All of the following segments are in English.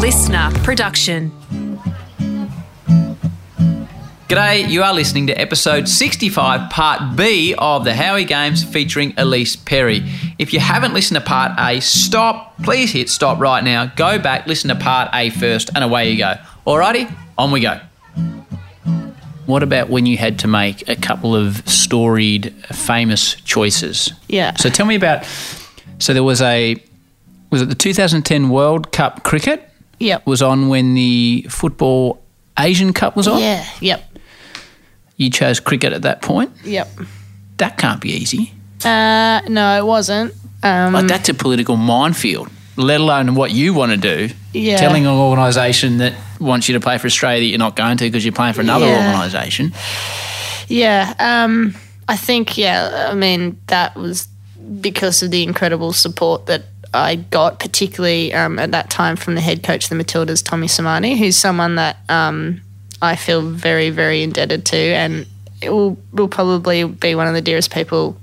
listener production. G'day, you are listening to episode 65, part B of the Howie Games featuring Ellyse Perry. If you haven't listened to part A, stop, please hit stop right now. Go back, listen to part A first, and away you go. Alrighty, on we go. What about when you had to make a couple of storied, famous choices? Yeah. So tell me about. So there was a. Was it the 2010 World Cup cricket? Yep. Was on when the football Asian Cup was on? Yeah. Yep. You chose cricket at that point? Yep. That can't be easy. Uh, no, it wasn't. Um, Like that's a political minefield, let alone what you want to do. Yeah. Telling an organisation that wants you to play for Australia that you're not going to because you're playing for another Yeah. organisation. yeah. Um, I think. Yeah. I mean, that was because of the incredible support that I got, particularly um, at that time from the head coach of the Matildas, Tommy Sermanni, who's someone that um, I feel very, very indebted to, and it will, will probably be one of the dearest people,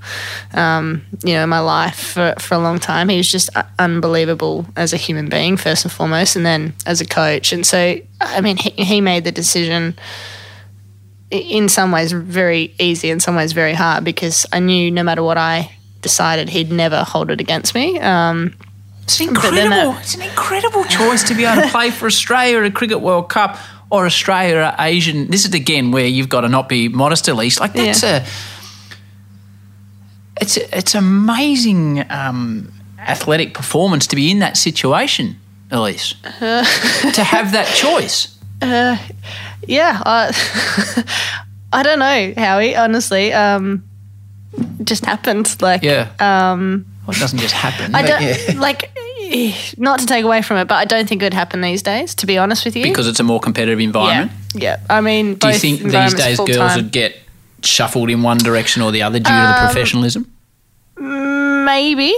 um, you know, in my life for, for a long time. He was just unbelievable as a human being, first and foremost, and then as a coach. And so, I mean, he, he made the decision in some ways very easy, in some ways very hard, because I knew no matter what I decided, he'd never hold it against me. Um, It's incredible. uh, it's an incredible choice to be able to play for Australia at a Cricket World Cup or Australia at Asian. This is again where you've got to not be modest, at least. Like that's Yeah. a. It's a, it's amazing um, athletic performance to be in that situation, Ellyse. to have that choice. yeah, I, I don't know, Howie. Honestly, um, just happened. Like, Yeah. Um, well, it doesn't just happen. I don't yeah. like. Not to take away from it, but I don't think it would happen these days. To be honest with you, because it's a more competitive environment. yeah. I mean, Do you think these days girls full-time. would get shuffled in one direction or the other due Um, to the professionalism? maybe?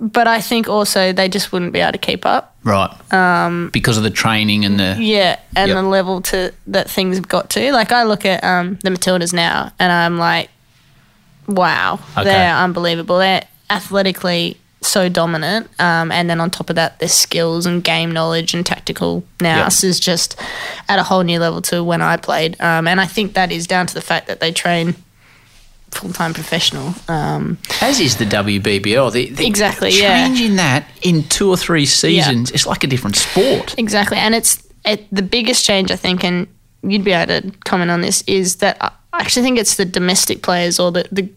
But I think also they just wouldn't be able to keep up. Right. Um, because of the training and the. Yeah, and Yep. the level to that things have got to. Like I look at um, the Matildas now, and I'm like, wow, Okay. they're unbelievable. They're athletically so dominant, um, and then on top of that, their skills and game knowledge and tactical nous is just at a whole new level to when I played. Um, and I think that is down to the fact that they train full time professional. Um, As is the WBBL. The, the Exactly, yeah. Changing that in two or three seasons, it's like a different sport. Exactly, and it's it, the biggest change I think, and you'd be able to comment on this, is that I actually think it's the domestic players or the the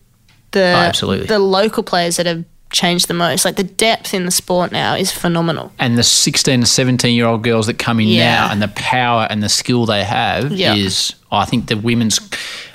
the, Oh, absolutely. the local players that have changed the most. Like the depth in the sport now is phenomenal. And the 16 17 year old girls that come in Yeah. now and the power and the skill they have Yeah. is, I think the women's.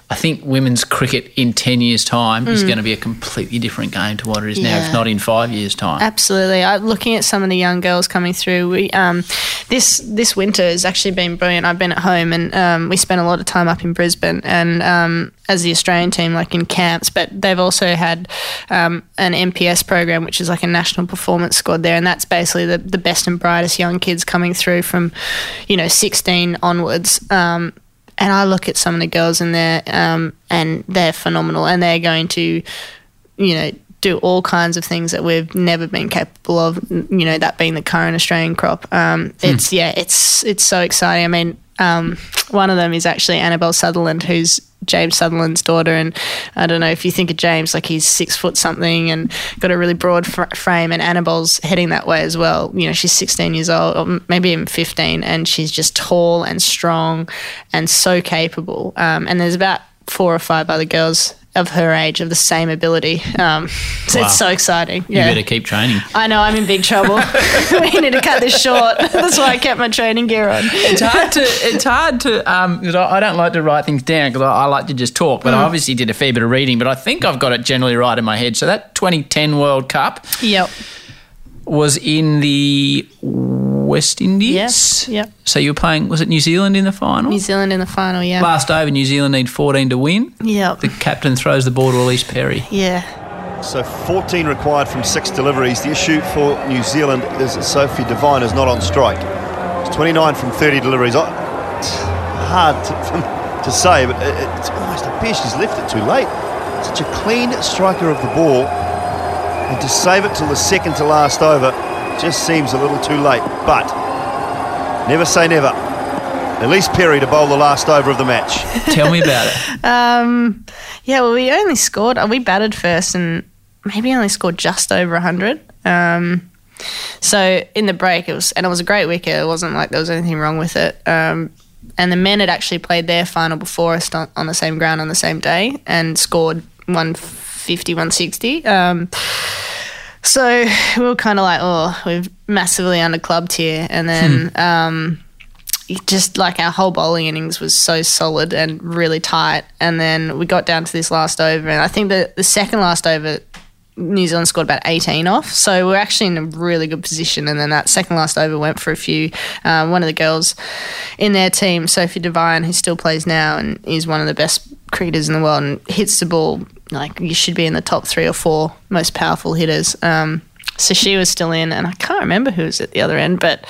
I think women's cricket in 10 years' time is going to be a completely different game to what it is now, Mm. If not in five years' time. Absolutely. I, looking at some of the young girls coming through, we um, this this winter has actually been brilliant. I've been at home and um, we spent a lot of time up in Brisbane and um, as the Australian team, like in camps, but they've also had um, an MPS program, which is like a national performance squad there, and that's basically the, the best and brightest young kids coming through from, you know, 16 onwards. And I look at some of the girls in there, um, and they're phenomenal, and they're going to you know, do all kinds of things that we've never been capable of. You know, that being the current Australian crop. Um, it's yeah, it's it's so exciting. I mean, um, one of them is actually Annabelle Sutherland, who's James Sutherland's daughter, and I don't know if you think of James, like he's six foot something and got a really broad fr- frame, and Annabelle's heading that way as well. You know, she's 16 years old, or maybe even 15, and she's just tall and strong and so capable. Um, and there's about four or five other girls of her age of the same ability. Um, so Wow. it's so exciting. Yeah. You Yeah. better keep training. I know I'm in big trouble. we need to cut this short. That's why I kept my training gear on. it's hard to it's hard to um 'cause I, I don't like to write things down because I, I like to just talk but I obviously did a fair bit of reading but I think I've got it generally right in my head so that 2010 World Cup Yep. Was in the West Indies Yes. Yep. so you were playing was it New Zealand in the final New Zealand in the final. Yeah. last over New Zealand need 14 to win Yep. the captain throws the ball to Ellyse Perry Yeah. So 14 required from six deliveries. The issue for New Zealand is that Sophie Devine is not on strike. It's 29 from 30 deliveries. I- It's hard to, to say, but it- it's almost appears she's left it too late. Such a clean striker of the ball, and to save it till the second to last over just seems a little too late. But Never say never. Ellyse Perry to bowl the last over of the match. Tell me about it. Um, yeah, well, we only scored. We batted first, and maybe only scored just over hundred. Um, so in the break, it was, and it was a great wicket. It wasn't like there was anything wrong with it. Um, and the men had actually played their final before us on, on the same ground on the same day and scored 150, 160. Um, so we were kind of like, oh, we've massively underclubbed here. And then um, just like our whole bowling innings was so solid and really tight. And then we got down to this last over. And I think the, the second last over, New Zealand scored about 18 off. So we're actually in a really good position. And then that second last over went for a few. Um, one of the girls in their team, Sophie Devine, who still plays now and is one of the best cricketers in the world and hits the ball like you should be in the top three or four most powerful hitters. Um, so she was still in, and I can't remember who was at the other end, but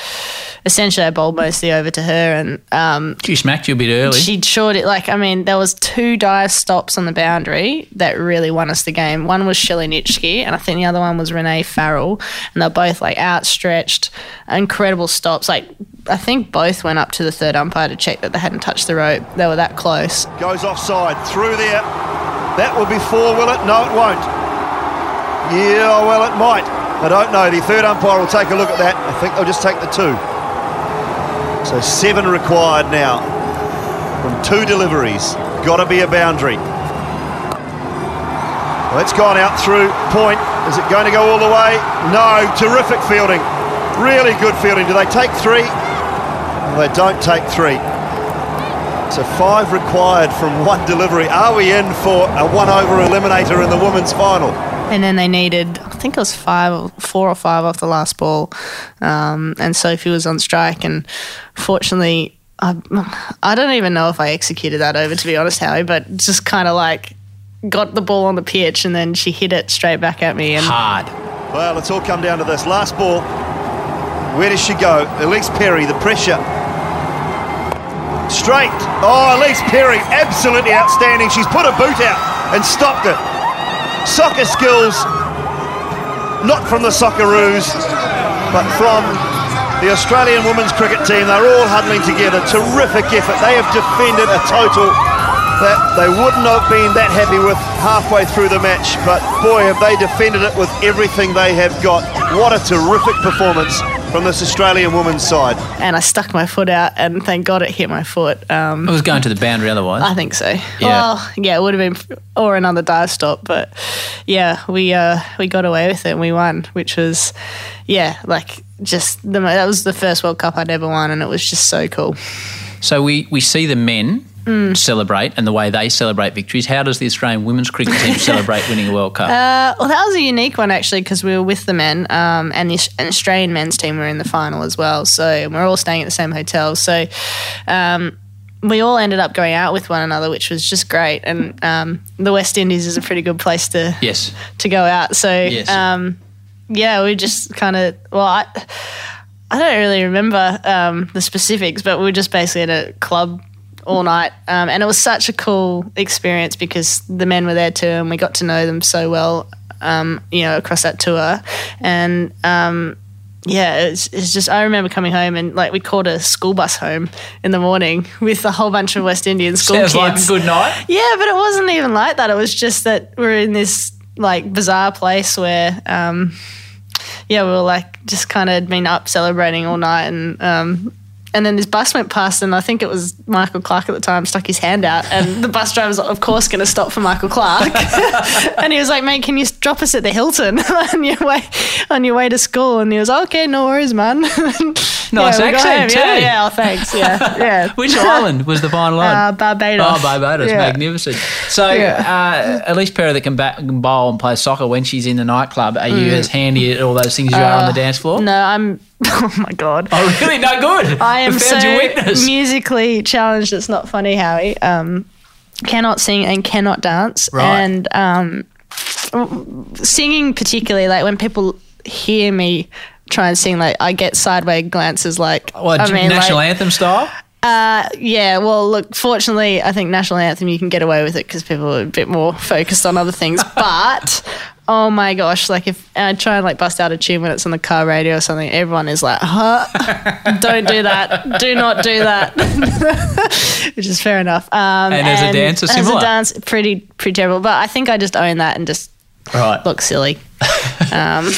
essentially I bowled mostly over to her, and um, She smacked you a bit early. she short it like I mean there was two dive stops on the boundary that really won us the game. One was Shelley Nitschke and I think the other one was Rene Farrell, and they're both like outstretched, incredible stops. Like I think both went up to the third umpire to check that they hadn't touched the rope. They were that close. Goes offside. Through there. That will be four, will it? No, it won't. Yeah, well, it might. I don't know. The third umpire will take a look at that. I think they'll just take the two. So seven required now from two deliveries. Got to be a boundary. Well, it's gone out through point. Is it going to go all the way? No. Terrific fielding. Really good fielding. Do they take three? No, they don't take three. So five required from one delivery. Are we in for a one-over eliminator in the women's final? And then they needed, I think it was five, or four or five off the last ball, um, and Sophie was on strike. And fortunately, I, I don't even know if I executed that over, to be honest, Howie, but just kind of like got the ball on the pitch, and then she hit it straight back at me. And Hard. Well, it's all come down to this. Last ball. Where does she go? Ellyse Perry, the pressure. Straight. Oh, Ellyse Perry, absolutely outstanding. She's put a boot out and stopped it. Soccer skills, not from the Socceroos, but from the Australian women's cricket team. They're all huddling together. Terrific effort. They have defended a total that they wouldn't have been that happy with halfway through the match. But boy, have they defended it with everything they have got. What a terrific performance from this Australian woman's side. and I stuck my foot out, and thank God it hit my foot. Um, It was going to the boundary otherwise. I think so. Yeah. Well, yeah, it would have been or another dive stop, but yeah, we uh, we got away with it and we won, which was yeah, like just the that was the first World Cup I'd ever won, and it was just so cool. So we, we see the men celebrate and the way they celebrate victories. How does the Australian women's cricket team celebrate winning a World Cup? Uh, well, that was a unique one actually because we were with the men, um, and the Aus- Australian men's team were in the final as well. So we're all staying at the same hotel. So. Um, we all ended up going out with one another, which was just great. And um, the West Indies is a pretty good place to yes. to go out. So Yes. um, yeah, we just kind of well, I I don't really remember um, the specifics, but we were just basically at a club all night, um, and it was such a cool experience because the men were there too, and we got to know them so well, um, you know, across that tour, and. Um, yeah, it's, it's just I remember coming home and like we called a school bus home in the morning with a whole bunch of West Indian school Sounds kids. like a good night. Yeah, but it wasn't even like that. It was just that we're in this like bizarre place where, um, yeah, we were like just kind of been up celebrating all night, and um, and then this bus went past, and I think it was Michael Clarke at the time stuck his hand out, and the bus driver was of course going to stop for Michael Clarke, and he was like, "Mate, can you drop us at the Hilton on your way on your way to school?" And he was, "Okay, no worries, man." Nice got accent home. Yeah, too. yeah, oh, thanks. Yeah, yeah. Which island was the final one? Uh, Barbados. Oh, Barbados, Yeah. magnificent. So, uh, least Perry that can, bat, can bowl and play soccer when she's in the nightclub, are you as handy at all those things as you are on the dance floor? Mm. Uh, No, I'm. Oh my god. Oh, really? No good. I am so musically challenged. It's not funny, Howie. Um, cannot sing and cannot dance, Right. and um, singing particularly like when people hear me try and sing, like I get sideways glances, like what, I mean, national like, anthem style? uh, yeah. Well, look, fortunately, I think national anthem you can get away with it because people are a bit more focused on other things, but. Oh my gosh, like if I try and like bust out a tune when it's on the car radio or something, everyone is like, huh? Don't do that. Do not do that. Which is fair enough. Um, And as a dancer, As a dance, pretty pretty terrible. But I think I just own that and just Right. look silly. um,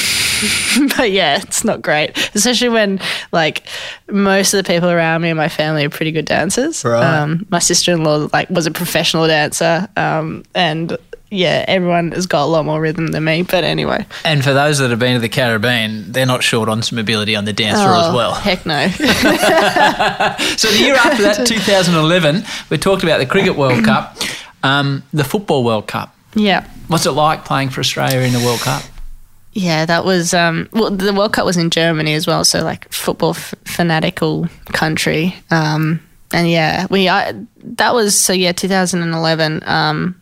but yeah, it's not great, especially when like most of the people around me and my family are pretty good dancers. Right. Um, my sister in law like was a professional dancer, um, and yeah, everyone has got a lot more rhythm than me. But anyway, And for those that have been to the Caribbean, they're not short on some ability on the dance floor as Oh, well. Heck no. So the year after that, 2011, we talked about the Cricket World Cup, um, the Football World Cup. yeah. What's it like playing for Australia in the World Cup? Yeah, that was um, well. The World Cup was in Germany as well, so like football f- fanatical country. Um, and yeah, we I, that was so yeah, 2011. Um,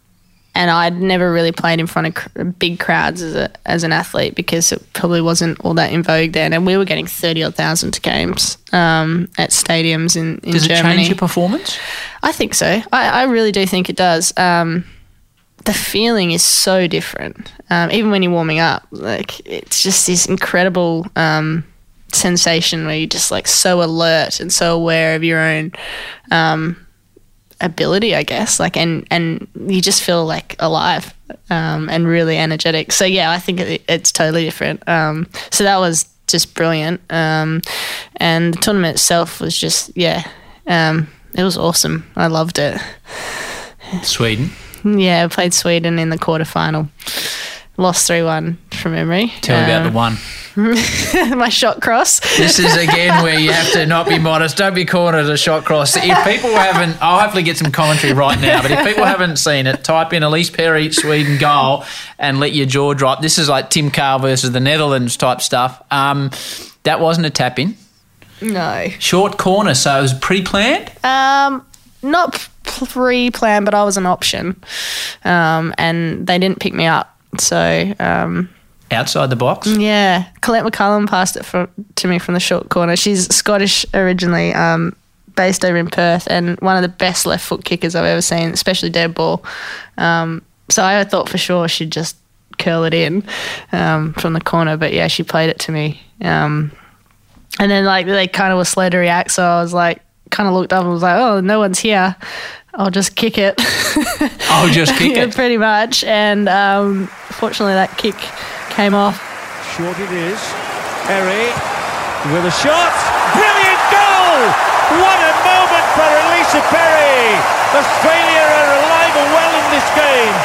and I'd never really played in front of cr- big crowds as a as an athlete because it probably wasn't all that in vogue then. And we were getting thirty odd thousand to games um, at stadiums in in Does it change your performance? I think so. I, I really do think it does. Um, the feeling is so different. Um, even when you're warming up, like it's just this incredible um, sensation where you're just like so alert and so aware of your own um, ability, I guess. Like and and you just feel like alive um, and really energetic. So yeah, I think it, it's totally different. Um, so that was just brilliant. Um, and the tournament itself was just yeah, um, it was awesome. I loved it. Sweden. Yeah, I played Sweden in the quarterfinal. Lost 3 1 from memory. Tell me about the one. my shot cross. This is again where you have to not be modest. Don't be cornered as a shot cross. If people haven't, I'll hopefully get some commentary right now. But if people haven't seen it, type in Ellyse Perry Sweden goal and let your jaw drop. This is like Tim Cahill versus the Netherlands type stuff. Um, that wasn't a tap in. No. Short corner, so it was pre planned. Um, not pre planned, but I was an option. Um, and they didn't pick me up. So, um, Outside the box. yeah, Collette McCallum passed it from, to me from the short corner. She's Scottish originally, um, based over in Perth, and one of the best left foot kickers I've ever seen, especially dead ball. Um, so I thought for sure she'd just curl it in um, from the corner, but yeah, she played it to me. Um, and then like they kind of were slow to react, so I was like, kind of looked up and was like, oh, no one's here. I'll just kick it. I'll just kick Yeah, it. pretty much. And um, fortunately, that kick came off. Short it is. Perry with a shot. Brilliant goal! What a moment for Elisa Perry! Australia are alive and well in this game.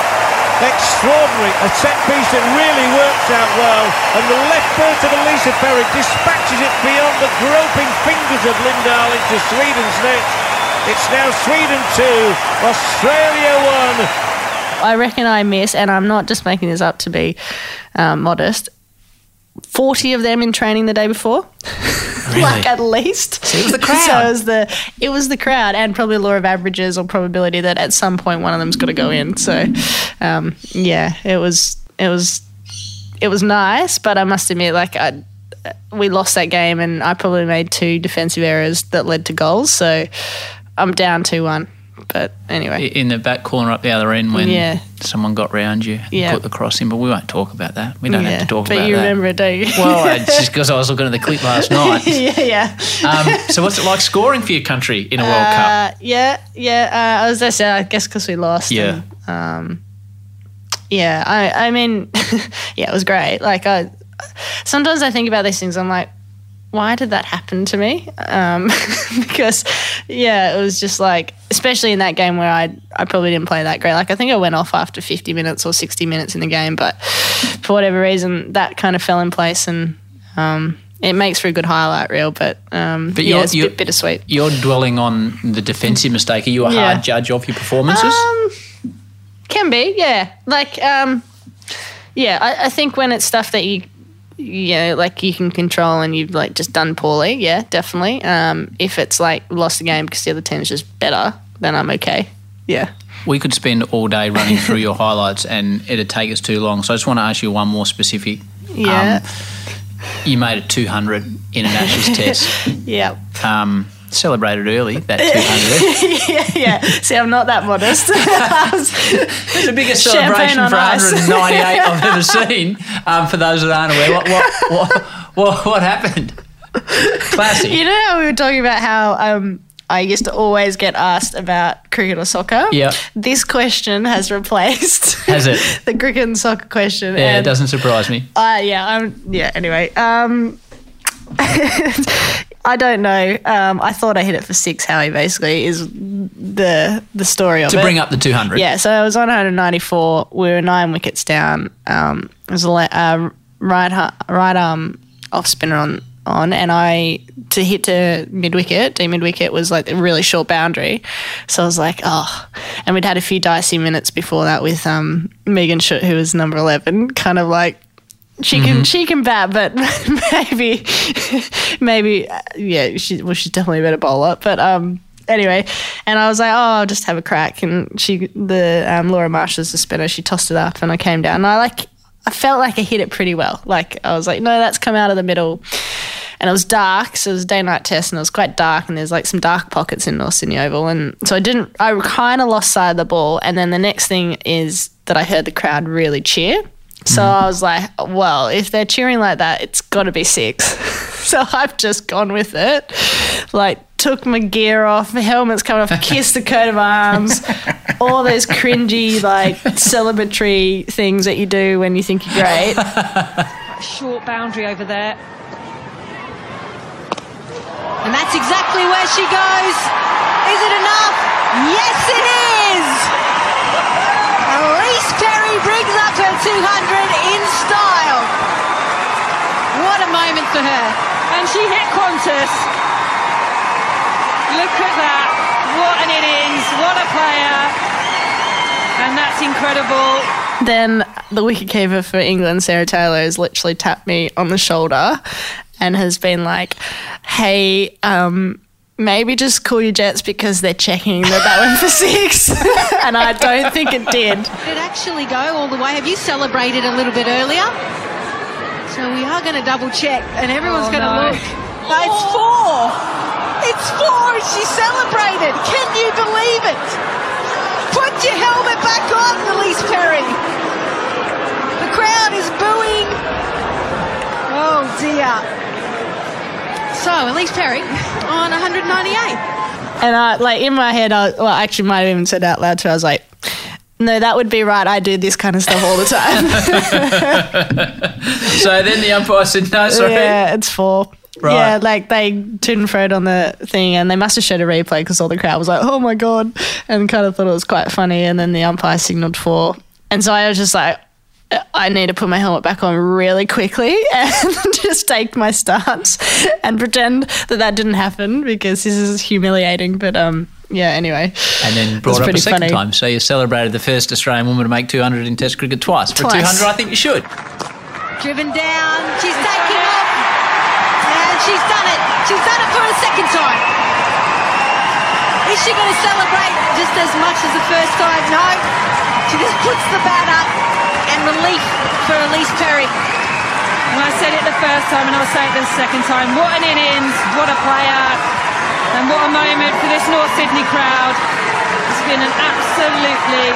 Extraordinary. A set piece that really works out well. And the left foot of Elisa Perry dispatches it beyond the groping fingers of Lindahl into Sweden's net. It's now Sweden 2, Australia 1. I reckon I miss, and I'm not just making this up to be um, modest. Forty of them in training the day before, like at least. it was the So crowd. it was the it was the crowd, and probably law of averages or probability that at some point one of them's got to go in. So, um, yeah, it was it was it was nice, but I must admit, like I we lost that game, and I probably made two defensive errors that led to goals. So I'm down two one. But anyway, in the back corner up the other end when Yeah. someone got round you and Yeah. put the cross in. But we won't talk about that. We don't have to talk but about that. But you remember it, don't you? Well, it's just because I was looking at the clip last night. yeah, yeah. Um, so, what's it like scoring for your country in a World Cup? Uh, yeah, yeah. Uh, I said, I guess because we lost. Yeah. and, um, yeah. I, I mean, yeah, it was great. Like, I sometimes I think about these things. I'm like, why did that happen to me? Um, because, yeah, it was just like, especially in that game where I I probably didn't play that great. Like, I think I went off after 50 minutes or 60 minutes in the game, but for whatever reason, that kind of fell in place and. Um, it makes for a good highlight reel, but um, But yeah, it's a bit bittersweet. You're dwelling on the defensive mistake. Are you a Yeah. hard judge of your performances? Um, can be, yeah. Like, um, yeah, I, I think when it's stuff that you, you know, like you can control and you've like just done poorly, yeah, definitely. Um, if it's like lost the game because the other team is just better, then I'm okay. Yeah. we could spend all day running through your highlights and it'd take us too long. So, I just want to ask you one more specific. Yeah. Um, you made it 200 in an Ashes test. yeah. Um, celebrated early that 200. yeah, yeah. See, I'm not that modest. It's the biggest celebration on for ice. 198 I've ever seen. Um, for those that aren't aware, what what what, what, what happened? Classic. you know how we were talking about how um, I used to always get asked about cricket or soccer? Yeah. This question has replaced Has it? the cricket and soccer question. Yeah, it doesn't surprise me. Uh, yeah, I'm, yeah. Anyway, um, I don't know. Um, I thought I hit it for six. Howie basically is the the story of To it. bring up the 200. Yeah, so I was on 194. We were nine wickets down. Um, it was a le- uh, right right arm off spinner on on, and I to hit to mid wicket. To mid wicket was like a really short boundary, so I was like, oh. And we'd had a few dicey minutes before that with um, Megan Schutt, who was number 11, kind of like. She can she can bat, but maybe maybe uh, yeah she well she's definitely a better bowler. But um anyway, and I was like, oh, I'll just have a crack. And she, the um, Laura Marshall's the spinner, she tossed it up, and I came down. And I like, I felt like I hit it pretty well. Like I was like, no, that's come out of the middle. And it was dark, so it was a day night test, and it was quite dark, and there's like some dark pockets in North Sydney Oval, and so I didn't. I kind of lost sight of the ball, and then the next thing is that I heard the crowd really cheer. So I was like, well, if they're cheering like that, it's got to be six. so I've just gone with it. Like, took my gear off, my helmet's coming off, kissed the coat of arms, all those cringy, like, celebratory things that you do when you think you're great. short boundary over there. And that's exactly where she goes. Is it enough? Yes, it is! Ellyse Perry brings up her 200 in style. What a moment for her. And she hit Qantas. Look at that. What an innings. What a player. And that's incredible. then the wicketkeeper for England, Sarah Taylor, has literally tapped me on the shoulder and has been like, hey, um, maybe just call your jets because they're checking that that went for six. and I don't think it did. Did it actually go all the way? Have you celebrated a little bit earlier? So we are going to double check, and everyone's Oh, going to no. look. Oh, it's four. It's four. and She celebrated. Can you believe it? Put your helmet back on, Ellyse Perry. The crowd is booing. Oh dear. So Ellyse Perry on 198. And I, like, in my head, I, well, I actually might have even said out loud too, I was like, no, that would be right. I do this kind of stuff all the time. So then the umpire said, no, sorry. Yeah, it's four. Right. Yeah, like they didn't throw it on the thing, and they must have showed a replay because all the crowd was like, "Oh my god," and kind of thought it was quite funny. And then the umpire signaled four, and so I was just like, "I need to put my helmet back on really quickly and just take my stance and pretend that that didn't happen because this is humiliating." But um, yeah. Anyway, And then It brought up a second funny. time. So you celebrated the first Australian woman to make 200 in Test cricket twice. For Twice. 200, I think you should. Driven down. She's taken off. And she's done it. She's done it for a second time. Is she going to celebrate just as much as the first time? No. She just puts the bat up and relief for Ellyse Perry. And I said it the first time and I'll say it the second time. What an innings, what a player, and what a moment for this North Sydney crowd. It's been an absolutely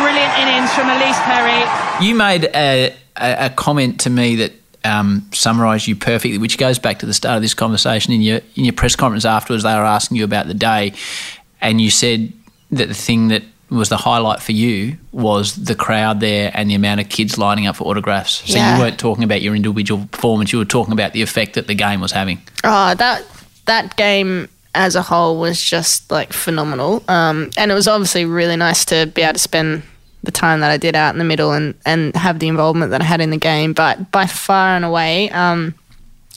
brilliant innings from Ellyse Perry. You made a, a, a comment to me that um, summarised you perfectly, which goes back to the start of this conversation. In your in your press conference afterwards, they were asking you about the day, and you said that the thing that was the highlight for you was the crowd there and the amount of kids lining up for autographs. So Yeah. you weren't talking about your individual performance; you were talking about the effect that the game was having. Oh, that that game as a whole was just like phenomenal. Um, and it was obviously really nice to be able to spend the time that I did out in the middle and, and have the involvement that I had in the game. But by far and away, um,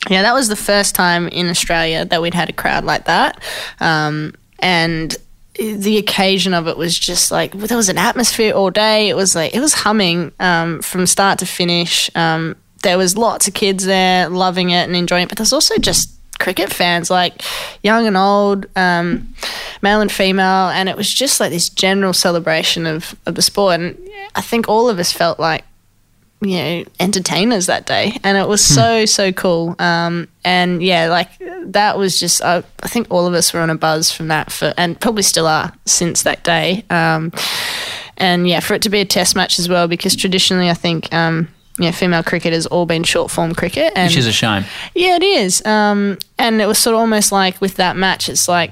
yeah, that was the first time in Australia that we'd had a crowd like that. Um, and the occasion of it was just like there was an atmosphere all day. It was like it was humming um, from start to finish. Um, there was lots of kids there loving it and enjoying it, but there's also just cricket fans, like young and old, um, male and female, and it was just like this general celebration of, of the sport. And I think all of us felt like you know entertainers that day and it was so so cool um, and yeah, like that was just uh, I think all of us were on a buzz from that for and probably still are since that day. Um, and yeah, for it to be a test match as well, because traditionally I think. Um, yeah, female cricket has all been short form cricket, and Which is a shame. yeah, it is. Um, and it was sort of almost like with that match, it's like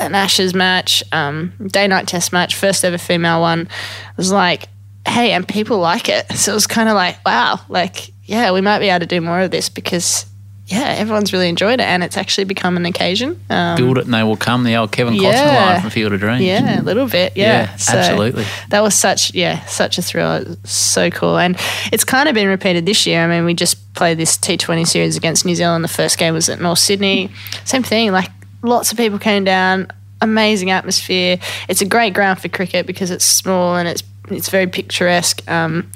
an Ashes match, um, day night test match, first ever female one. It was like, hey, and people like it. So it was kind of like, wow, like, yeah, we might be able to do more of this because, yeah, everyone's really enjoyed it and it's actually become an occasion. Um, Build it and they will come. The old Kevin Costner Yeah. line from Field of Dreams. yeah, a little bit. Yeah, Yeah, absolutely. That was such, yeah, such a thrill. So cool, and it's kind of been repeated this year. I mean, we just played this T Twenty series against New Zealand. The first game was at North Sydney. Same thing. Like lots of people came down. Amazing atmosphere. It's a great ground for cricket because it's small and it's it's very picturesque. Um,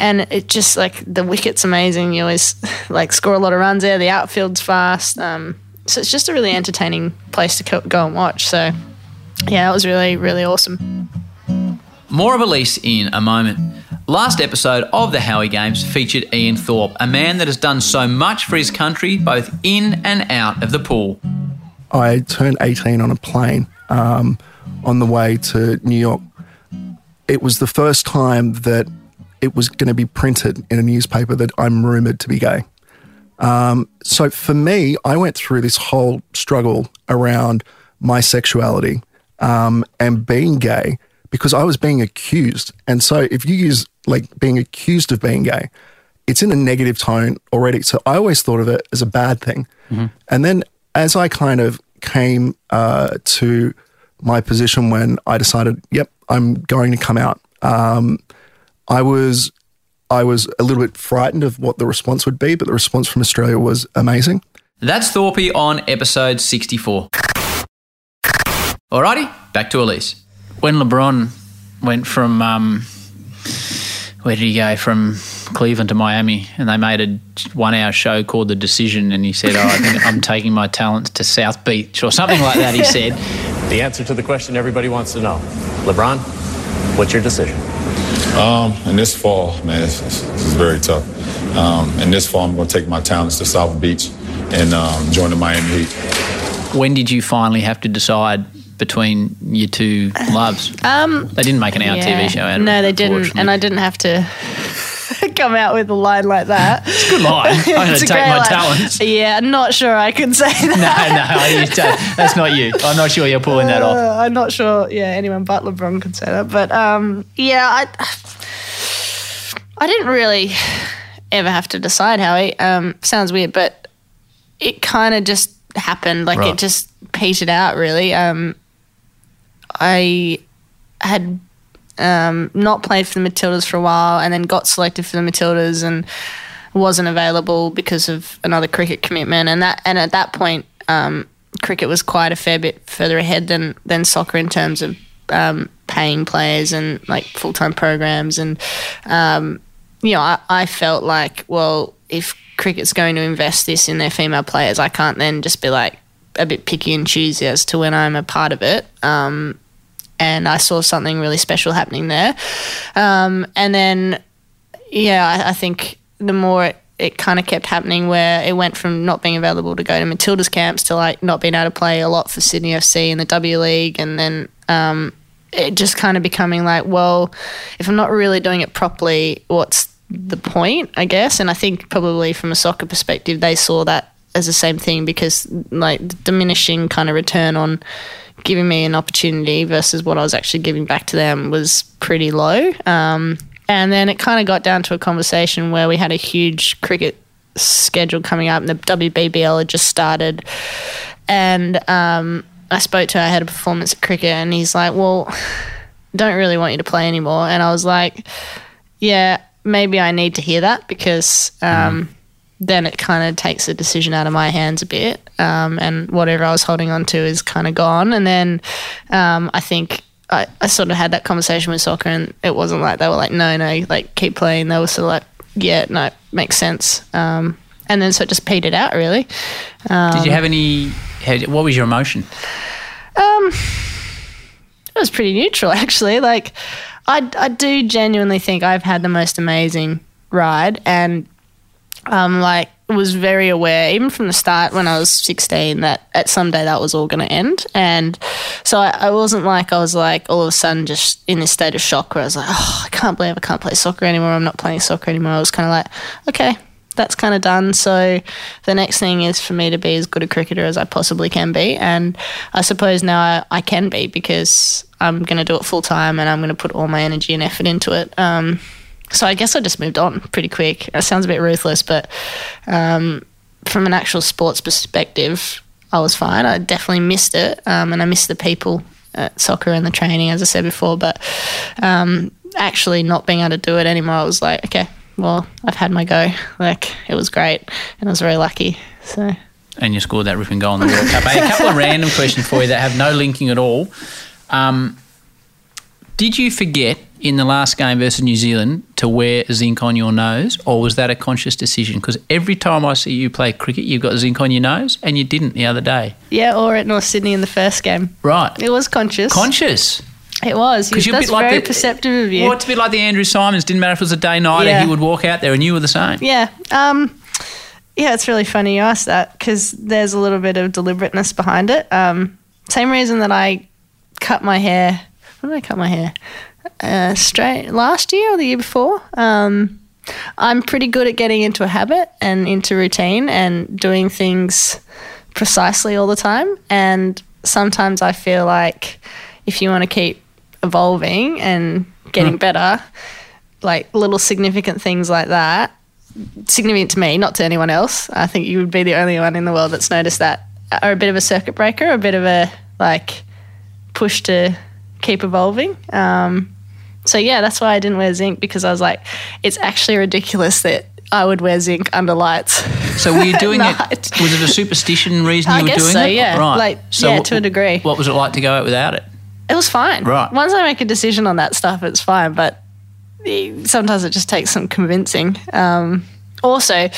and it just like the wicket's amazing. You always like score a lot of runs there. The outfield's fast. Um, so it's just a really entertaining place to co- go and watch. So yeah, it was really really awesome. More of Ellyse in a moment. Last episode of the Howie Games featured Ian Thorpe, a man that has done so much for his country, both in and out of the pool. I turned 18 on a plane um, on the way to New York. It was the first time that it was going to be printed in a newspaper that I'm rumored to be gay. Um, so for me, I went through this whole struggle around my sexuality um, and being gay because I was being accused. And so if you use like being accused of being gay, it's in a negative tone already. So I always thought of it as a bad thing. And then as I kind of came uh, to my position when I decided, yep, I'm going to come out, um, I was I was a little bit frightened of what the response would be, but the response from Australia was amazing. That's Thorpe on episode 64. Alrighty, back to Ellyse. When LeBron went from, um, where did he go? From Cleveland to Miami, and they made a one hour show called The Decision, and he said, Oh, I think I'm taking my talents to South Beach, or something like that, he said. The answer to the question everybody wants to know. LeBron, what's your decision? Um, and this fall, man, this is, this is very tough. Um, and this fall, I'm going to take my talents to South Beach and um, join the Miami Heat. When did you finally have to decide between your two loves? Um, They didn't make an hour TV show out of it. no, they didn't, and I didn't have to come out with a line like that. It's a Good line. I'm going to take my line. talents. Yeah, I'm not sure I could say that. no, don't. that's not you. I'm not sure you're pulling that off. Uh, I'm not sure. Yeah, anyone but LeBron could say that. But um, yeah, I I didn't really ever have to decide how he um, sounds weird, but it kind of just happened. Like Right. it just petered out. Really, um, I had um, not played for the Matildas for a while, and then got selected for the Matildas, and wasn't available because of another cricket commitment. And that and at that point, um, cricket was quite a fair bit further ahead than than soccer in terms of um, paying players and like full time programs. And um, you know, I, I felt like, well, if cricket's going to invest this in their female players, I can't then just be like a bit picky and choosy as to when I'm a part of it. Um, and I saw something really special happening there. Um, and then, yeah, I, I think the more it, it kind of kept happening, where it went from not being available to go to Matilda's camps to like not being able to play a lot for Sydney FC in the W League, and then um, it just kind of becoming like, well, if I'm not really doing it properly, what's the point, I guess? And I think probably from a soccer perspective, they saw that as the same thing because like diminishing kind of return on giving me an opportunity versus what I was actually giving back to them was pretty low. Um, and then it kind of got down to a conversation where we had a huge cricket schedule coming up, and the WBBL had just started. And um, I spoke to our head of performance at cricket, and he's like, "Well, don't really want you to play anymore." And I was like, "Yeah, maybe I need to hear that because." Um, then it kind of takes the decision out of my hands a bit. Um, and whatever I was holding on to is kind of gone. And then um, I think I, I sort of had that conversation with soccer, and it wasn't like they were like, no, no, like keep playing. They were sort of like, yeah, no, makes sense. Um, and then so it just petered out really. Did you have any? What was your emotion? It was pretty neutral actually. Like I, I do genuinely think I've had the most amazing ride, and um, like was very aware, even from the start when I was 16, that at some day that was all going to end. And so I, I wasn't like, I was like all of a sudden just in this state of shock where I was like, oh, I can't believe I can't play soccer anymore. I'm not playing soccer anymore. I was kind of like, okay, that's kind of done. So the next thing is for me to be as good a cricketer as I possibly can be. And I suppose now I, I can be because I'm going to do it full time and I'm going to put all my energy and effort into it. Um, so I guess I just moved on pretty quick. It sounds a bit ruthless, but um, from an actual sports perspective, I was fine. I definitely missed it, um, and I missed the people at soccer and the training, as I said before. But um, actually, not being able to do it anymore, I was like, okay, well, I've had my go. Like it was great, and I was very lucky. So. And you scored that ripping goal in the World Cup. Hey, a couple of random questions for you that have no linking at all. Um, did you forget in the last game versus New Zealand to wear zinc on your nose, or was that a conscious decision? Because every time I see you play cricket, you've got zinc on your nose, and you didn't the other day. Yeah, or at North Sydney in the first game. Right. It was conscious. Conscious. It was. Because you're a bit like very the- perceptive of you. Well, it's a bit like the Andrew Symonds. Didn't matter if it was a day night, Yeah. he would walk out there, and you were the same. Yeah. Um, yeah, it's really funny you asked that because there's a little bit of deliberateness behind it. Um, same reason that I cut my hair. When did I cut my hair? Uh, straight last year or the year before. Um, I'm pretty good at getting into a habit and into routine and doing things precisely all the time. And sometimes I feel like if you want to keep evolving and getting better, like little significant things like that significant to me, not to anyone else. I think you would be the only one in the world that's noticed that. Are a bit of a circuit breaker, a bit of a like push to keep evolving. Um, so yeah, that's why I didn't wear zinc because I was like, it's actually ridiculous that I would wear zinc under lights. So were you doing it? Was it a superstition reason I you were guess doing so, it? yeah. Right. Like, so yeah, what- to a degree. What was it like to go out without it? It was fine. Right. Once I make a decision on that stuff, it's fine. But sometimes it just takes some convincing. Um, also,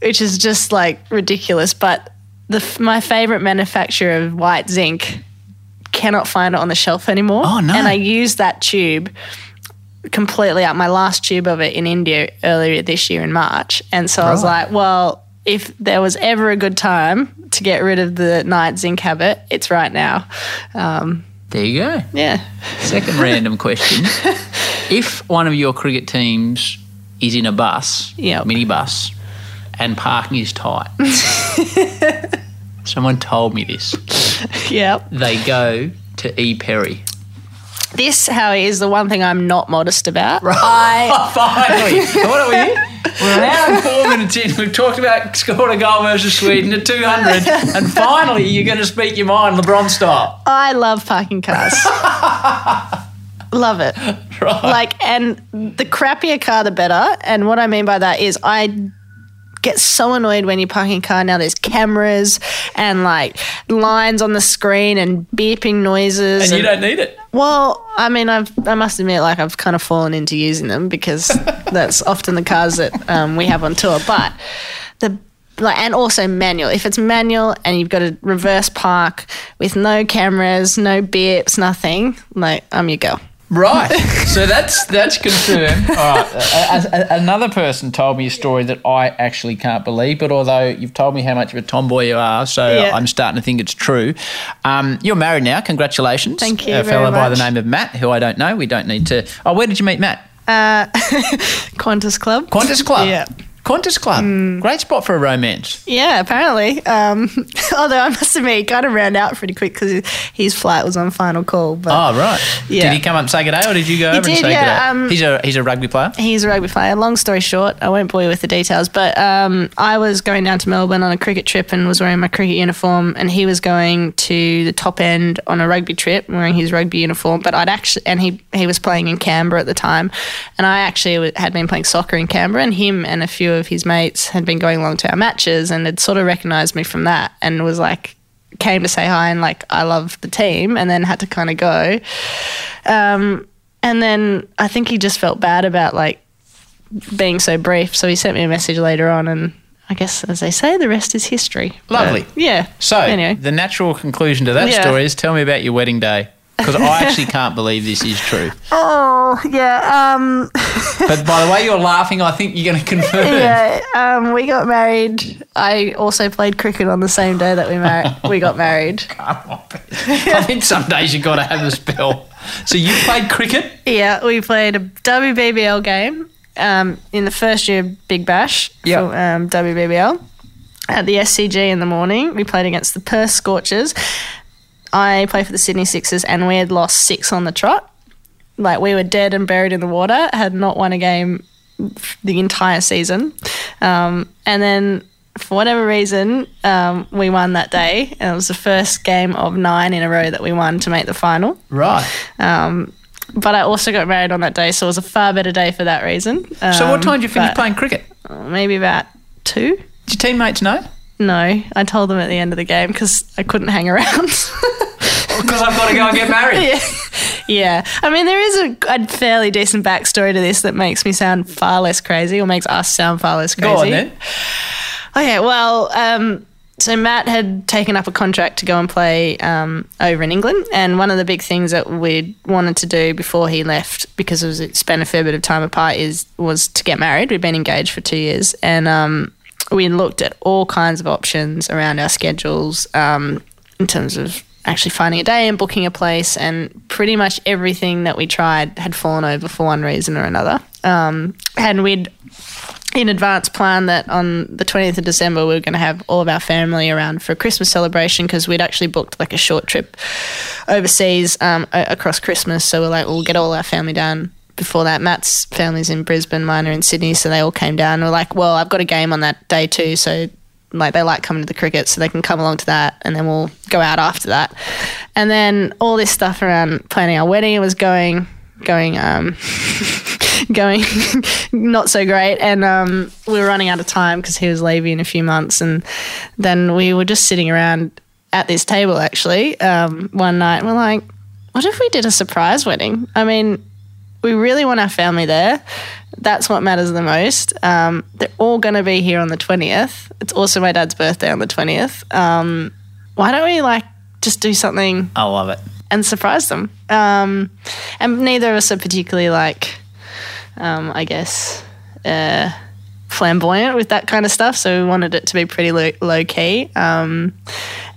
which is just like ridiculous, but the my favorite manufacturer of white zinc cannot find it on the shelf anymore. Oh, no. And I used that tube completely up my last tube of it in India earlier this year in March. And so I was like, well, if there was ever a good time to get rid of the night zinc habit, it's right now. Um, There you go. yeah. Second random question. If one of your cricket teams is in a bus, Yep. minibus, and parking is tight, someone told me this. Yep. They go to E. Perry. This, Howie, is the one thing I'm not modest about. Right. I Finally. what are we? We're an hour and four minutes in. We've talked about scoring a goal versus Sweden at 200. And finally, you're going to speak your mind, LeBron style. I love parking cars. love it. Right. Like, and the crappier car, the better. And what I mean by that is, I get so annoyed when you're parking a car now. There's cameras and like lines on the screen and beeping noises. and you don't need it. Well, I mean, I've I must admit, like I've kind of fallen into using them because that's often the cars that um, we have on tour. But the like, and also manual. If it's manual and you've got a reverse park with no cameras, no beeps, nothing, like I'm your girl. Right. So that's that's confirmed. All right. A- a- a- another person told me a story that I actually can't believe, but although you've told me how much of a tomboy you are, so Yeah. I'm starting to think it's true. Um, you're married now. Congratulations. Thank you A very fellow by the name of Matt, who I don't know. We don't need to. Oh, where did you meet Matt? Qantas Club. Qantas Club. Yeah. Qantas Club. Great spot for a romance. Yeah, apparently. Um, although I must admit, he kind of ran out pretty quick because his flight was on final call. But Oh, right. Yeah. Did he come up and say good day, or did you go He over and did, say yeah, good day? um, he's a he's a rugby player. He's a rugby player. Long story short, I won't bore you with the details, but um, I was going down to Melbourne on a cricket trip and was wearing my cricket uniform, and he was going to the top end on a rugby trip wearing his rugby uniform. But I'd actually, and he he was playing in Canberra at the time, and I actually had been playing soccer in Canberra, and him and a few of his mates had been going along to our matches and had sort of recognised me from that, and was like came to say hi and like I love the team, and then had to kind of go. Um, and then I think he just felt bad about like being so brief. So he sent me a message later on, and I guess, as they say, the rest is history. Lovely. But, yeah. So anyway, the natural conclusion to that Yeah. story is tell me about your wedding day. Because I actually can't believe this is true. Oh yeah. Um, But by the way you're laughing, I think you're going to confirm. It. Yeah. Um, we got married. I also played cricket on the same day that we married. we got married. I think some days you've got to have a spell. So you played cricket? Yeah, we played a WBBL game um, in the first year of Big Bash for um, WBBL. At the SCG in the morning, we played against the Perth Scorchers. I play for the Sydney Sixers, and we had lost six on the trot. Like we were dead and buried in the water. Had not won a game the entire season, um, and then for whatever reason, um, we won that day. And it was the first game of nine in a row that we won to make the final. Right. Um, but I also got married on that day, so it was a far better day for that reason. So what Um, time did you finish but playing cricket? Maybe about two. Did your teammates know? No, I told them at the end of the game because I couldn't hang around. Because I've got to go and get married. yeah. yeah, I mean there is a, a fairly decent backstory to this that makes me sound far less crazy, or makes us sound far less crazy. Go on then. Okay, well, um, so Matt had taken up a contract to go and play um, over in England, and one of the big things that we wanted to do before he left, because it was spent a fair bit of time apart, is was to get married. We'd been engaged for two years, and um, we looked at all kinds of options around our schedules um, in terms of actually finding a day and booking a place, and pretty much everything that we tried had fallen over for one reason or another. Um, and we'd in advance plan that on the 20th of December we were going to have all of our family around for a Christmas celebration because we'd actually booked like a short trip overseas um, across Christmas. So we're like, we'll get all our family down before that. Matt's family's in Brisbane, mine are in Sydney, so they all came down. We're like, well, I've got a game on that day too, so like they like coming to the cricket, so they can come along to that, and then we'll go out after that. And then all this stuff around planning our wedding was going going um going not so great. And um we were running out of time because he was leaving in a few months. And then we were just sitting around at this table actually um one night and we're like what if we did a surprise wedding? I mean we really want our family there that's what matters the most um they're all going to be here on the 20th it's also my dad's birthday on the 20th um why don't we like just do something I love it. and surprise them. Um, and neither of us are particularly like, um, I guess, uh, flamboyant with that kind of stuff. So we wanted it to be pretty low, low key. Um,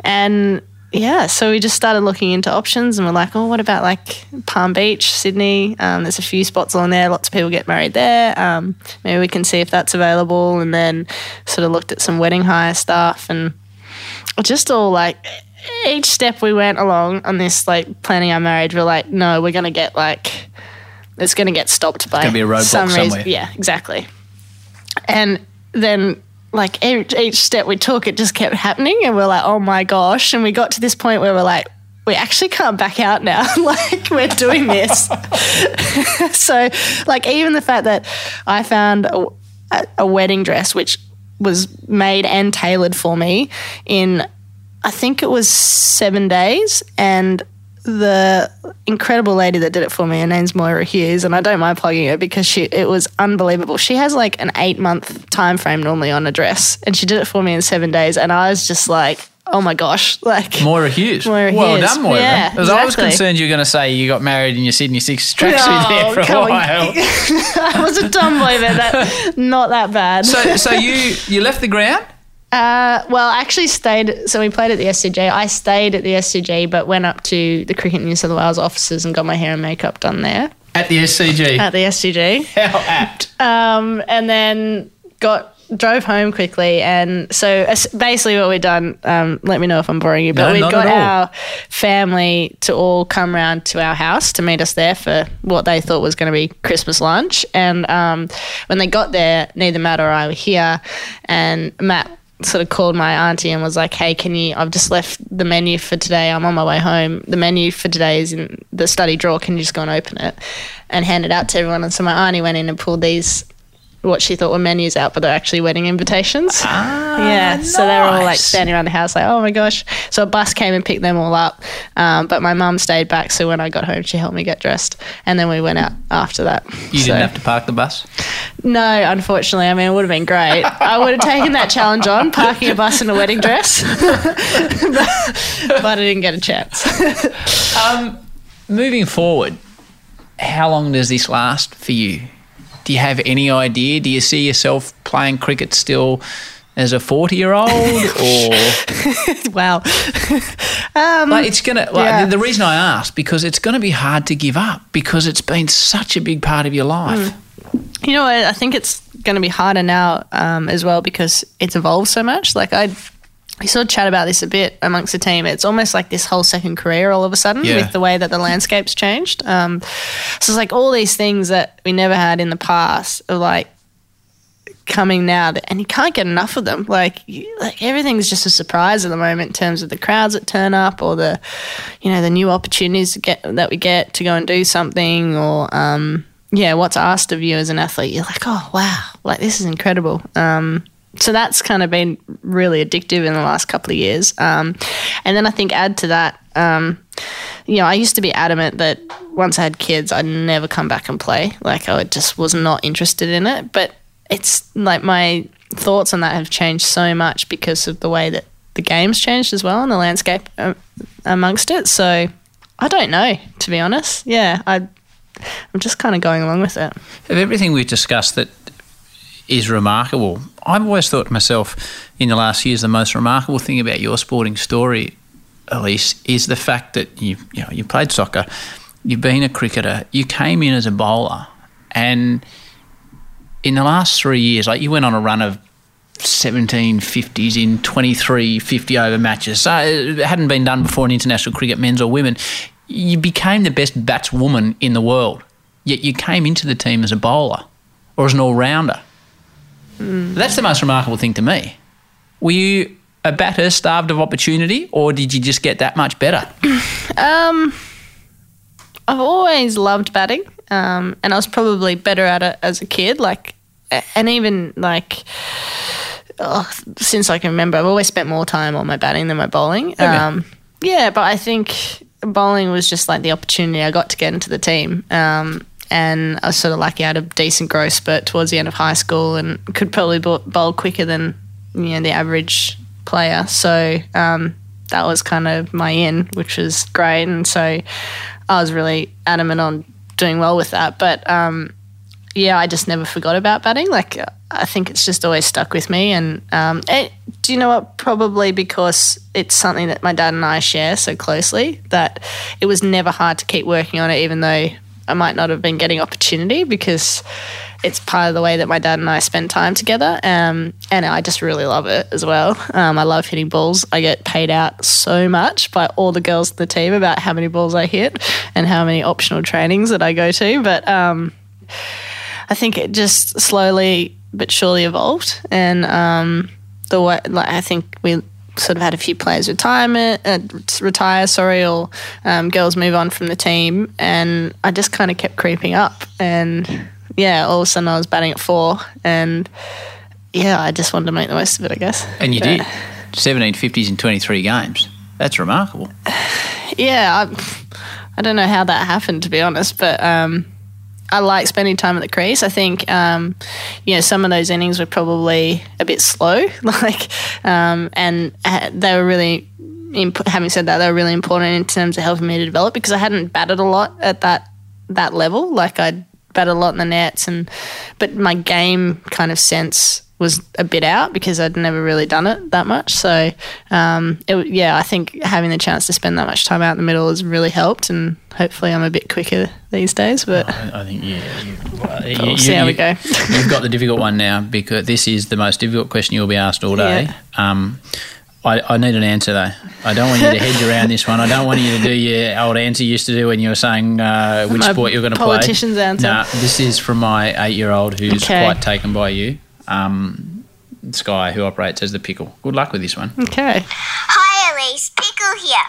and yeah, so we just started looking into options and we're like, oh, what about like Palm Beach, Sydney? Um, there's a few spots on there. Lots of people get married there. Um, maybe we can see if that's available. And then sort of looked at some wedding hire stuff and just all like each step we went along on this like planning our marriage, we're like, no, we're gonna get like it's gonna get stopped by gonna be a roadblock some reason. somewhere. Yeah, exactly. And then like each, each step we took, it just kept happening, and we're like, oh my gosh! And we got to this point where we're like. We actually can't back out now. like we're doing this. so, like even the fact that I found a, a, a wedding dress which was made and tailored for me in I think it was seven days, and the incredible lady that did it for me, her name's Moira Hughes, and I don't mind plugging her because she it was unbelievable. She has like an eight month time frame normally on a dress, and she did it for me in seven days, and I was just like, oh my gosh, like Moira Hughes. Moira well Hughes. done, Moira. Yeah, Because I was concerned you were going to say you got married in your Sydney Six tracksuit Oh, there for a while. I was a tomboy, but that not that bad. so, so you you left the ground? Uh, well, I actually stayed. So we played at the SCG. I stayed at the SCG, but went up to the Cricket New South Wales offices and got my hair and makeup done there At the SCG. at the SCG. How apt. Um, and then got drove home quickly. And so basically, what we'd done. Um, let me know if I'm boring you, but No, we got our family to all come round to our house to meet us there for what they thought was going to be Christmas lunch. And um, when they got there, neither Matt or I were here, and Matt sort of called my auntie and was like, "Hey, can you? I've just left the menu for today. I'm on my way home. The menu for today is in the study drawer. Can you just go and open it and hand it out to everyone?" And so my auntie went in and pulled these. What she thought were menus out, but they're actually wedding invitations. yeah, so they were all like standing around the house, like, "Oh my gosh!" So a bus came and picked them all up, um, but my mum stayed back. So when I got home, she helped me get dressed, and then we went out after that. You So- didn't have to park the bus. no, unfortunately. I mean, it would have been great. I would have taken that challenge on, parking a bus in a wedding dress, but, but I didn't get a chance. Um, moving forward, how long does this last for you? Do you have any idea? Do you see yourself playing cricket still as a 40 year old or wow. like it's gonna like yeah. the, the reason i ask because it's gonna be hard to give up because it's been such a big part of your life You know, what? I think it's going to be harder now um, as well because it's evolved so much. Like I, we sort of chat about this a bit amongst the team. It's almost like this whole second career all of a sudden Yeah. with the way that the landscape's changed. Um, so it's like all these things that we never had in the past are like coming now, that, and you can't get enough of them. Like, you, like everything's just a surprise at the moment in terms of the crowds that turn up, or the, you know, the new opportunities to get that we get to go and do something, or um, yeah, what's asked of you as an athlete. You're like, oh wow, like this is incredible. Um, so that's kind of been really addictive in the last couple of years. Um, and then I think add to that, um, you know, I used to be adamant that once I had kids, I'd never come back and play. Like I just was not interested in it. But it's like my thoughts on that have changed so much because of the way that the game's changed as well and the landscape um, amongst it. So I don't know, to be honest. Yeah, I, I'm just kind of going along with it. of everything we've discussed that is remarkable i've always thought to myself in the last years the most remarkable thing about your sporting story Ellyse is the fact that you you know you played soccer you've been a cricketer you came in as a bowler and in the last three years like you went on a run of 1750s in 23 50 over matches. So it hadn't been done before in international cricket, men's or women. You became the best batswoman in the world, yet you came into the team as a bowler or as an all rounder. That's the most remarkable thing to me. Were you a batter starved of opportunity, or did you just get that much better? Um, I've always loved batting, um, and I was probably better at it as a kid. Like, and even like oh, since I can remember, I've always spent more time on my batting than my bowling. Um, yeah, but I think bowling was just like the opportunity I got to get into the team. Um, and I was sort of lucky I had a decent growth spurt towards the end of high school and could probably bowl, quicker than you know the average player. So um, that was kind of my in, which was great. And so I was really adamant on doing well with that. But um, yeah, I just never forgot about batting. Like I think it's just always stuck with me. And um, it, do you know what? Probably because it's something that my dad and I share so closely that it was never hard to keep working on it, even though I might not have been getting opportunity because it's part of the way that my dad and I spend time together. Um, and I just really love it as well. Um, I love hitting balls. I get paid out so much by all the girls in the team about how many balls I hit and how many optional trainings that I go to. But um, I think it just slowly but surely evolved. And um, the way, like, I think we sort of had a few players retirement, uh, retire, sorry, or um, girls move on from the team, and I just kind of kept creeping up. And yeah, all of a sudden I was batting at four, and yeah, I just wanted to make the most of it, I guess. And you But, did 17 50s in 23 games. That's remarkable. Yeah, I, I don't know how that happened to be honest, but um, I like spending time at the crease. I think um, you know some of those innings were probably a bit slow, like, um, and uh, they were really. Imp- having said that, they were really important in terms of helping me to develop because I hadn't batted a lot at that that level. Like I'd batted a lot in the nets, and but my game kind of sense was a bit out because I'd never really done it that much. So, um, it, yeah, I think having the chance to spend that much time out in the middle has really helped, and hopefully I'm a bit quicker these days. But I think yeah. You, uh, you- we'll you, see how we go. you've got the difficult one now because this is the most difficult question you'll be asked all day. Um, I, I need an answer though. I don't want you to hedge around this one. I don't want you to do your old answer you used to do when you were saying uh, which My sport you're going to play. politician's answer. Nah, this is from my eight-year-old who's Okay. quite taken by you. Um, Sky, who operates as the pickle. Good luck with this one. okay, Hi, Ellyse. Pickle here.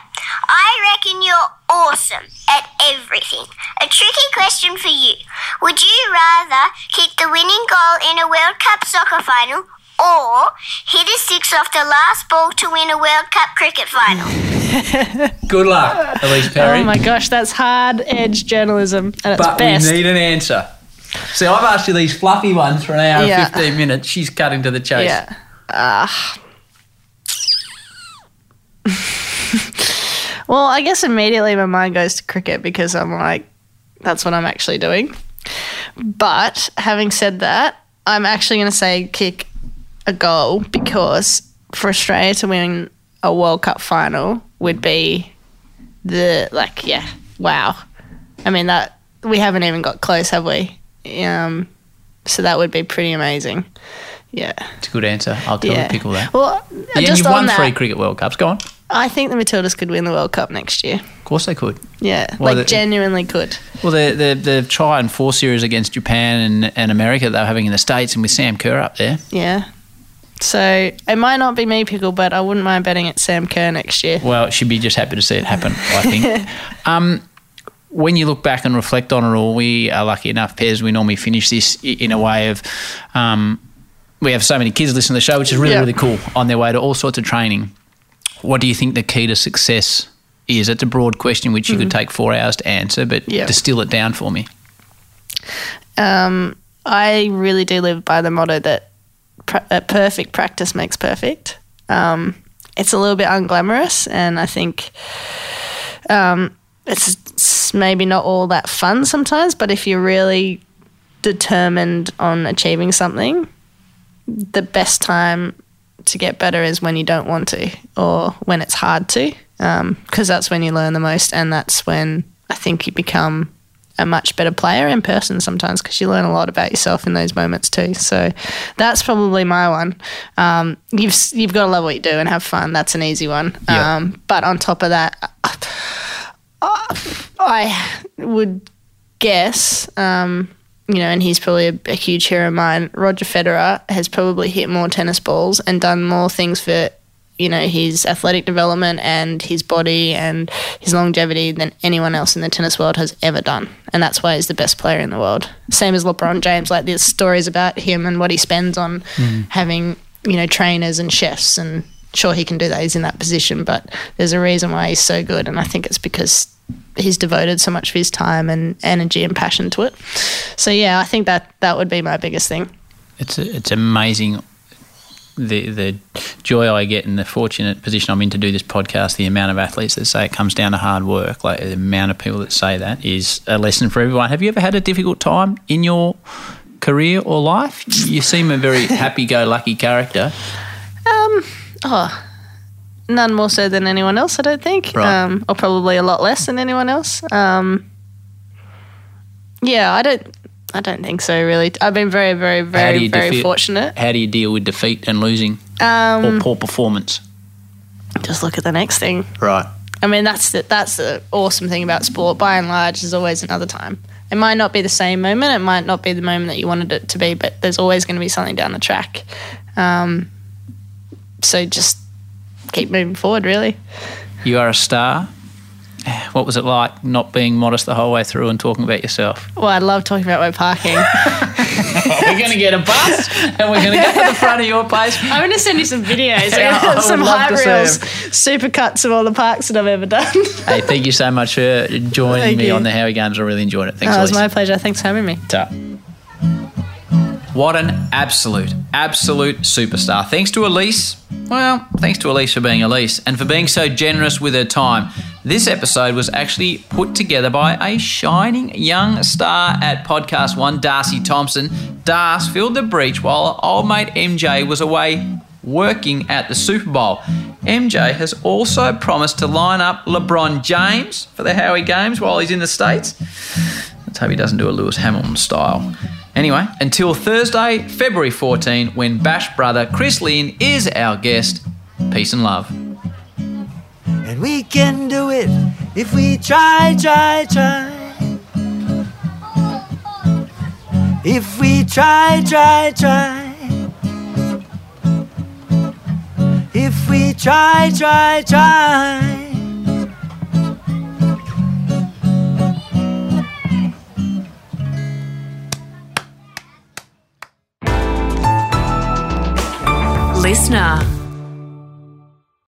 I reckon you're awesome at everything. A tricky question for you. Would you rather kick the winning goal in a World Cup soccer final or hit a six off the last ball to win a World Cup cricket final? Good luck, Ellyse Perry. oh my gosh, that's hard edge journalism at its but best. we need an answer. See, I've asked you these fluffy ones for an hour Yeah. and 15 minutes. She's cutting to the chase. Yeah. Uh, Well, I guess immediately my mind goes to cricket because I'm like, that's what I'm actually doing. But having said that, I'm actually going to say kick a goal because for Australia to win a World Cup final would be the like yeah wow. I mean that we haven't even got close, have we? Um, so that would be pretty amazing. Yeah. It's a good answer. I'll totally Yeah. pickle that. Well, Yeah, just you've on won that, three Cricket World Cups. Go on. I think the Matildas could win the World Cup next year. Of course they could. Yeah, Well, like genuinely could. Well, the the the try and four series against Japan and, and America they were having in the States and with Sam Kerr up there. Yeah. So it might not be me, Pickle, but I wouldn't mind betting at Sam Kerr next year. Well, she'd be just happy to see it happen, I think. um, when you look back and reflect on it all, we are lucky enough, Pez, we normally finish this in a way of um, we have so many kids listening to the show, which is really, Yeah. really cool on their way to all sorts of training. What do you think the key to success is? It's a broad question which you could take four hours to answer, but Mm-hmm. Yeah. distill it down for me. Um, I really do live by the motto that pr- perfect practice makes perfect. Um, it's a little bit unglamorous, and I think um, it's, it's maybe not all that fun sometimes. But if you're really determined on achieving something, the best time to get better is when you don't want to or when it's hard to, because that's when you learn the most, and that's when I think you become a much better player in person sometimes because you learn a lot about yourself in those moments too. So that's probably my one. Um, you've you've got to love what you do and have fun. That's an easy one. Um, but on top of that, I would guess, um, you know, and he's probably a, a huge hero of mine. Roger Federer has probably hit more tennis balls and done more things for, you know, his athletic development and his body and his longevity than anyone else in the tennis world has ever done. And that's why he's the best player in the world. Same as LeBron James. Like there's stories about him and what he spends on having, you know, trainers and chefs and sure he can do that. He's in that position, but there's a reason why he's so good, and I think it's because he's devoted so much of his time and energy and passion to it. So yeah, I think that that would be my biggest thing. It's it's amazing the the joy I get in the fortunate position I'm in to do this podcast. The amount of athletes that say it comes down to hard work, like the amount of people that say that is a lesson for everyone. Have you ever had a difficult time in your career or life? You seem a very happy-go-lucky character. Um, Oh, none more so than anyone else, I don't think, Right. um, or probably a lot less than anyone else. Um, yeah, I don't. I don't think so. Really, I've been very, very, very, very fortunate. How do you deal with defeat and losing Um, or poor performance? just look at the next thing. Right. I mean, that's the, that's the awesome thing about sport. By and large, there's always another time. It might not be the same moment. It might not be the moment that you wanted it to be, but there's always going to be something down the track. Um, so just keep moving forward, really. You are a star. What was it like not being modest the whole way through and talking about yourself? Well, I love talking about my parking. we're going to get a bus and we're going to go to the front of your place. I'm going to send you some videos, Yeah, some love to see highlights, 'em. super cuts of all the parks that I've ever done. Hey, thank you so much for joining Thank me you. on the Howie Games. I really enjoyed it. Thanks, Oh, it was my pleasure. Thanks for having me. Ta. What an absolute, absolute superstar. Thanks to Ellyse. Well, thanks to Ellyse for being Ellyse and for being so generous with her time. This episode was actually put together by a shining young star at Podcast One, Darcy Thompson. Darce filled the breach while old mate MJ was away working at the Super Bowl. MJ has also promised to line up LeBron James for the Howie Games while he's in the States. Let's hope he doesn't do a Lewis Hamilton style. Anyway, until Thursday, February 14, when Bash brother Chris Lynn is our guest. Peace and love. And we can do it if we try, try, try. If we try, try, try. If we try, try, try. Listener.